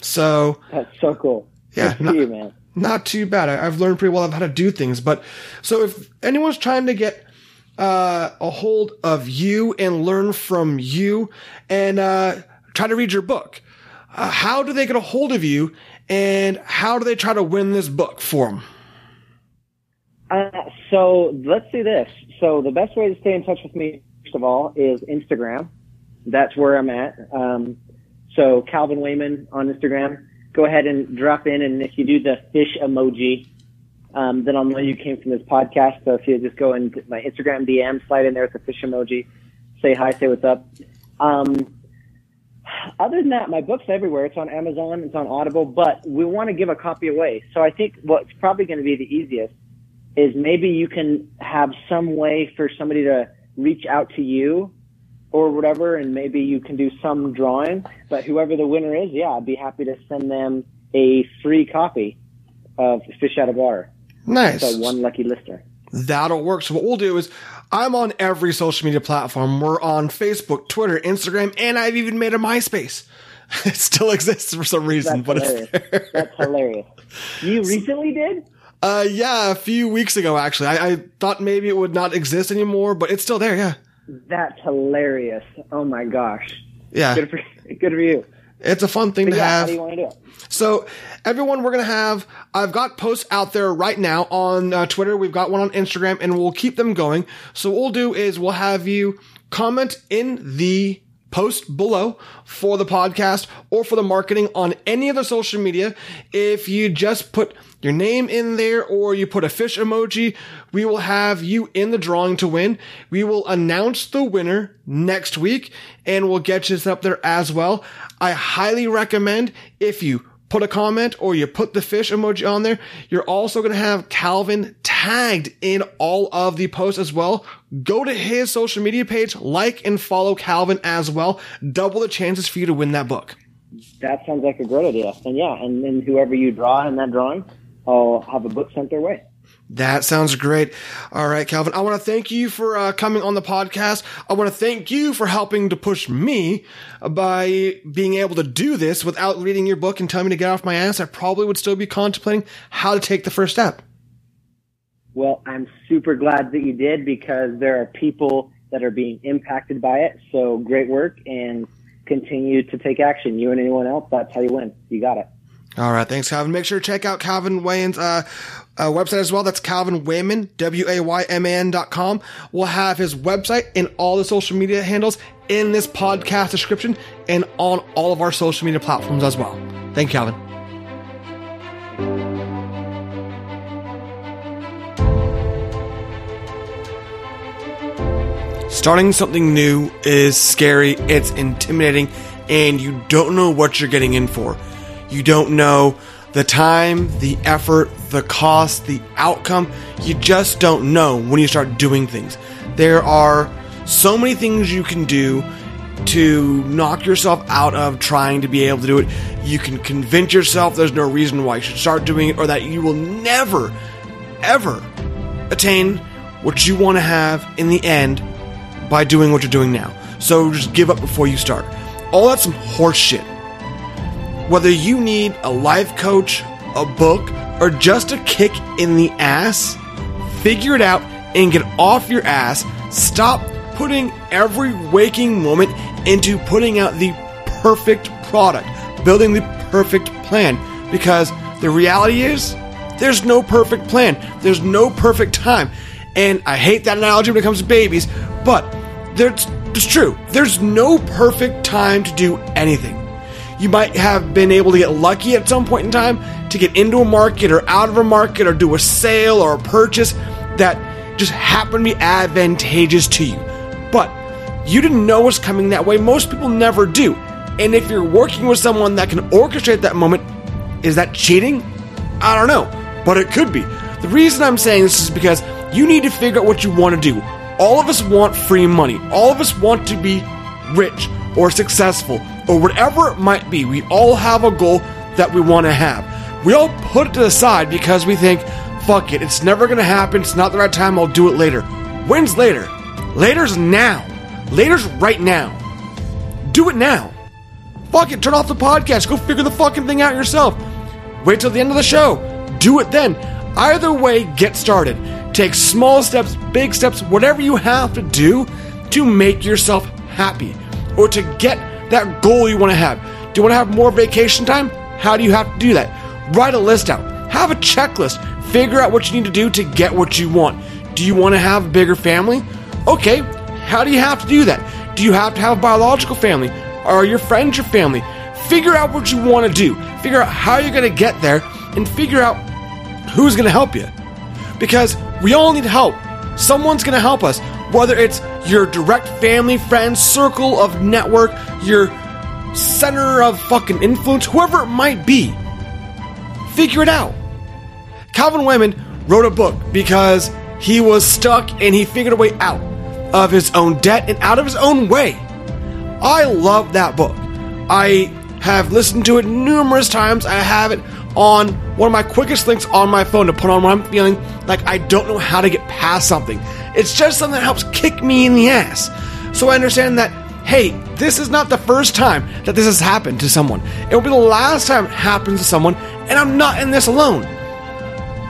So. That's so cool. Yeah. Not, you, not too bad. I, have learned pretty well how to do things. But so if anyone's trying to get uh, a hold of you and learn from you and uh, try to read your book, uh, how do they get a hold of you and how do they try to win this book for them? Uh, so let's do this. So the best way to stay in touch with me, first of all, is Instagram. That's where I'm at. Um, So Calvin Wayman on Instagram. Go ahead and drop in, and if you do the fish emoji, um, then I'll know you came from this podcast. So if you just go into my Instagram DM, slide in there with the fish emoji, say hi, say what's up. Um, other than that, my book's everywhere. It's on Amazon, it's on Audible, but we want to give a copy away. So I think what's probably going to be the easiest is maybe you can have some way for somebody to reach out to you or whatever, and maybe you can do some drawing. But whoever the winner is, yeah, I'd be happy to send them a free copy of Fish Out of Water. Nice. So one lucky listener. That'll work. So what we'll do is I'm on every social media platform. We're on Facebook, Twitter, Instagram, and I've even made a MySpace. It still exists for some reason, That's but hilarious. it's there. That's hilarious. You recently did? Uh, yeah, a few weeks ago, actually. I, I thought maybe it would not exist anymore, but it's still there, yeah. That's hilarious. Oh my gosh. Yeah. Good for good for you. It's a fun thing But to yeah, how have. do you want to do it? So, everyone, we're going to have, I've got posts out there right now on uh, Twitter. We've got one on Instagram and we'll keep them going. So, what we'll do is we'll have you comment in the post below for the podcast or for the marketing on any other social media. If you just put your name in there or you put a fish emoji, we will have you in the drawing to win. We will announce the winner next week and we'll get you up there as well. I highly recommend if you put a comment or you put the fish emoji on there, you're also going to have Calvin tagged in all of the posts as well. Go to his social media page, like and follow Calvin as well. Double the chances for you to win that book. That sounds like a great idea. And yeah, and then whoever you draw in that drawing, I'll have a book sent their way. That sounds great. All right, Calvin. I want to thank you for uh, coming on the podcast. I want to thank you for helping to push me by being able to do this without reading your book and telling me to get off my ass. I probably would still be contemplating how to take the first step. Well, I'm super glad that you did because there are people that are being impacted by it. So great work and continue to take action. You and anyone else, that's how you win. You got it. All right, thanks, Calvin. Make sure to check out Calvin Wayman's uh, uh, website as well. That's Calvin Wayman, W-A-Y-M-A-N dot com. We'll have his website and all the social media handles in this podcast description and on all of our social media platforms as well. Thank you, Calvin. Starting something new is scary, it's intimidating, and you don't know what you're getting in for. You don't know the time, the effort, the cost, the outcome. You just don't know when you start doing things. There are so many things you can do to knock yourself out of trying to be able to do it. You can convince yourself there's no reason why you should start doing it or that you will never, ever attain what you want to have in the end by doing what you're doing now. So just give up before you start. All that's some horse shit. Whether you need a life coach, a book, or just a kick in the ass, figure it out and get off your ass. Stop putting every waking moment into putting out the perfect product, building the perfect plan. Because the reality is, there's no perfect plan, there's no perfect time. And I hate that analogy when it comes to babies, but it's true. There's no perfect time to do anything. You might have been able to get lucky at some point in time to get into a market or out of a market or do a sale or a purchase that just happened to be advantageous to you. But you didn't know what's coming that way. Most people never do. And if you're working with someone that can orchestrate that moment, is that cheating? I don't know, but it could be. The reason I'm saying this is because you need to figure out what you want to do. All of us want free money. All of us want to be rich or successful or whatever it might be. We all have a goal that we want to have. We all put it to the side because we think, fuck it, it's never going to happen. It's not the right time. I'll do it later. When's later? Later's now. Later's right now. Do it now. Fuck it, turn off the podcast. Go figure the fucking thing out yourself. Wait till the end of the show. Do it then. Either way, get started. Take small steps, big steps, whatever you have to do to make yourself happy or to get that goal you want to have. Do you want to have more vacation time? How do you have to do that? Write a list out. Have a checklist. Figure out what you need to do to get what you want. Do you want to have a bigger family? Okay, how do you have to do that? Do you have to have a biological family? Are your friends your family? Figure out what you want to do. Figure out how you're going to get there and figure out who's going to help you. Because we all need help. Someone's going to help us. Whether it's your direct family, friends, circle of network, your center of fucking influence, whoever it might be. Figure it out. Calvin Wayman wrote a book because he was stuck and he figured a way out of his own debt and out of his own way. I love that book. I have listened to it numerous times. I have it on one of my quickest links on my phone to put on when I'm feeling like I don't know how to get past something. It's just something that helps kick me in the ass. So I understand that, hey, this is not the first time that this has happened to someone. It will be the last time it happens to someone, and I'm not in this alone.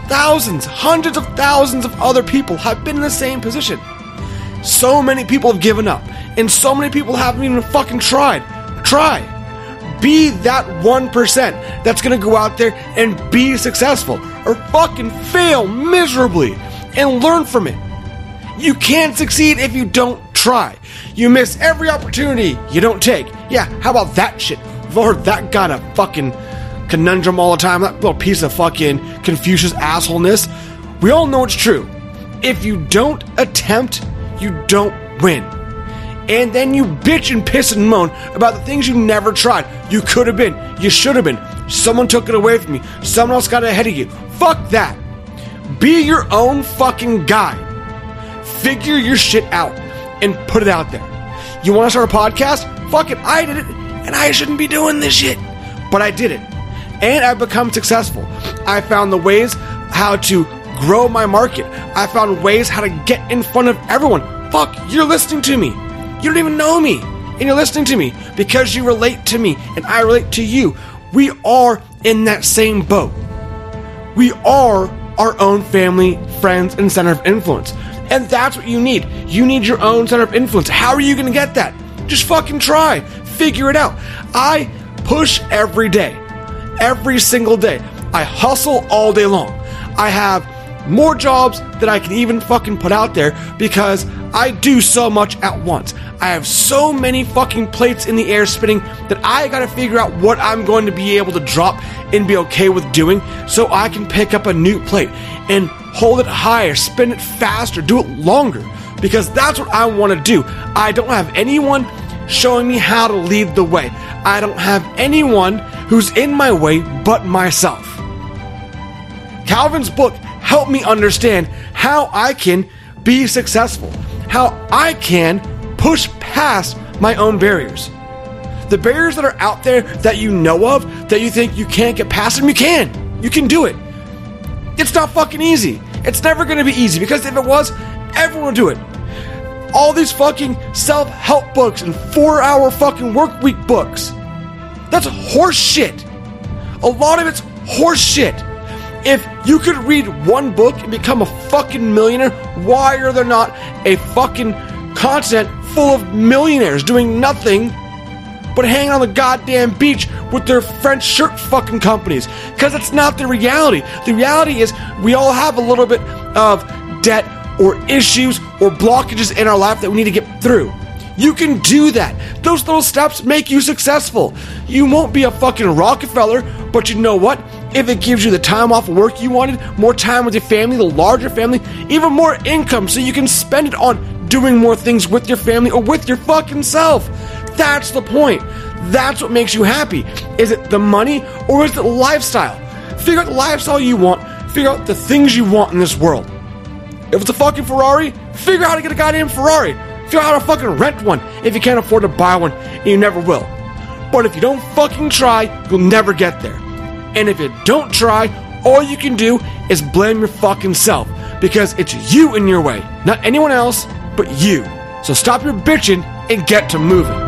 Thousands, hundreds of thousands of other people have been in the same position. So many people have given up, and so many people haven't even fucking tried. Try. Be that 1% that's gonna go out there and be successful, or fucking fail miserably and learn from it. You can't succeed if you don't try. You miss every opportunity you don't take. Yeah, how about that shit? Heard that got a fucking conundrum all the time, that little piece of fucking Confucius assholeness. We all know it's true. If you don't attempt, you don't win. And then you bitch and piss and moan about the things you never tried. You could have been, you should have been. Someone took it away from you, someone else got ahead of you. Fuck that. Be your own fucking guy. Figure your shit out and put it out there. You want to start a podcast? Fuck it, I did it, and I shouldn't be doing this shit. But I did it and I've become successful. I found the ways how to grow my market. I found ways how to get in front of everyone. Fuck, you're listening to me. You don't even know me, and you're listening to me because you relate to me and I relate to you. We are in that same boat. We are our own family, friends, and center of influence. And that's what you need. You need your own center of influence. How are you going to get that? Just fucking try. Figure it out. I push every day every single day. I hustle all day long. I have more jobs that I can even fucking put out there because I do so much at once. I have so many fucking plates in the air spinning that I gotta figure out what I'm going to be able to drop and be okay with doing so I can pick up a new plate and hold it higher, spin it faster, do it longer because that's what I wanna do. I don't have anyone showing me how to lead the way. I don't have anyone who's in my way but myself. Calvin's book helped me understand how I can be successful, how I can push past my own barriers. The barriers that are out there that you know of, that you think you can't get past them, you can. You can do it. It's not fucking easy. It's never gonna be easy because if it was, everyone would do it. All these fucking self help books and four hour fucking work week books. That's horse shit. A lot of it's horse shit. If you could read one book and become a fucking millionaire, why are there not a fucking continent full of millionaires doing nothing but hanging on the goddamn beach with their French shirt fucking companies? Because it's not the reality. The reality is we all have a little bit of debt or issues or blockages in our life that we need to get through. You can do that. Those little steps make you successful. You won't be a fucking Rockefeller, but you know what? If it gives you the time off of work you wanted, more time with your family, the larger family, even more income so you can spend it on doing more things with your family or with your fucking self. That's the point. That's what makes you happy. Is it the money or is it the lifestyle? Figure out the lifestyle you want, figure out the things you want in this world. If it's a fucking Ferrari, figure out how to get a goddamn Ferrari. Figure out how to fucking rent one if you can't afford to buy one, and you never will. But if you don't fucking try, you'll never get there. And if you don't try, all you can do is blame your fucking self because it's you in your way, not anyone else, but you. So stop your bitching and get to moving.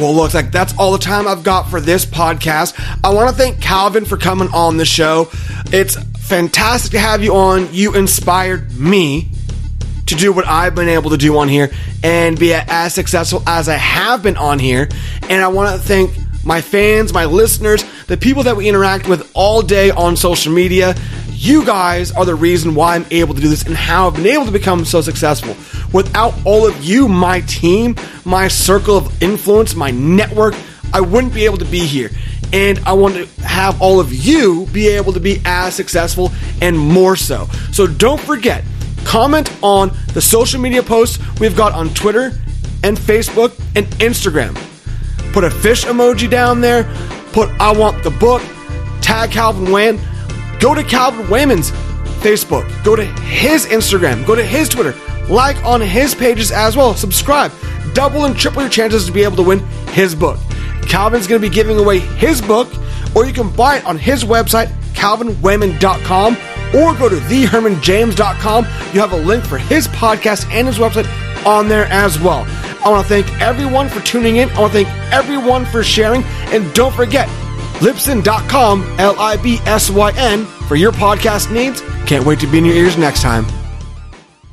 Well, looks like that's all the time I've got for this podcast. I want to thank Calvin for coming on the show. It's fantastic to have you on. You inspired me to do what I've been able to do on here and be as successful as I have been on here. And I want to thank my fans, my listeners, the people that we interact with all day on social media. You guys are the reason why I'm able to do this and how I've been able to become so successful. Without all of you, my team, my circle of influence, my network, I wouldn't be able to be here. And I want to have all of you be able to be as successful and more so. So don't forget, comment on the social media posts we've got on Twitter and Facebook and Instagram. Put a fish emoji down there, put I want the book, tag Calvin Wayne. Go to Calvin Wayman's Facebook, go to his Instagram, go to his Twitter, like on his pages as well, subscribe. Double and triple your chances to be able to win his book. Calvin's going to be giving away his book, or you can buy it on his website, calvinwayman.com, or go to thehermanjames.com. You have a link for his podcast and his website on there as well. I want to thank everyone for tuning in. I want to thank everyone for sharing. And don't forget, libsyn.com, L I B S Y N, for your podcast needs. Can't wait to be in your ears next time.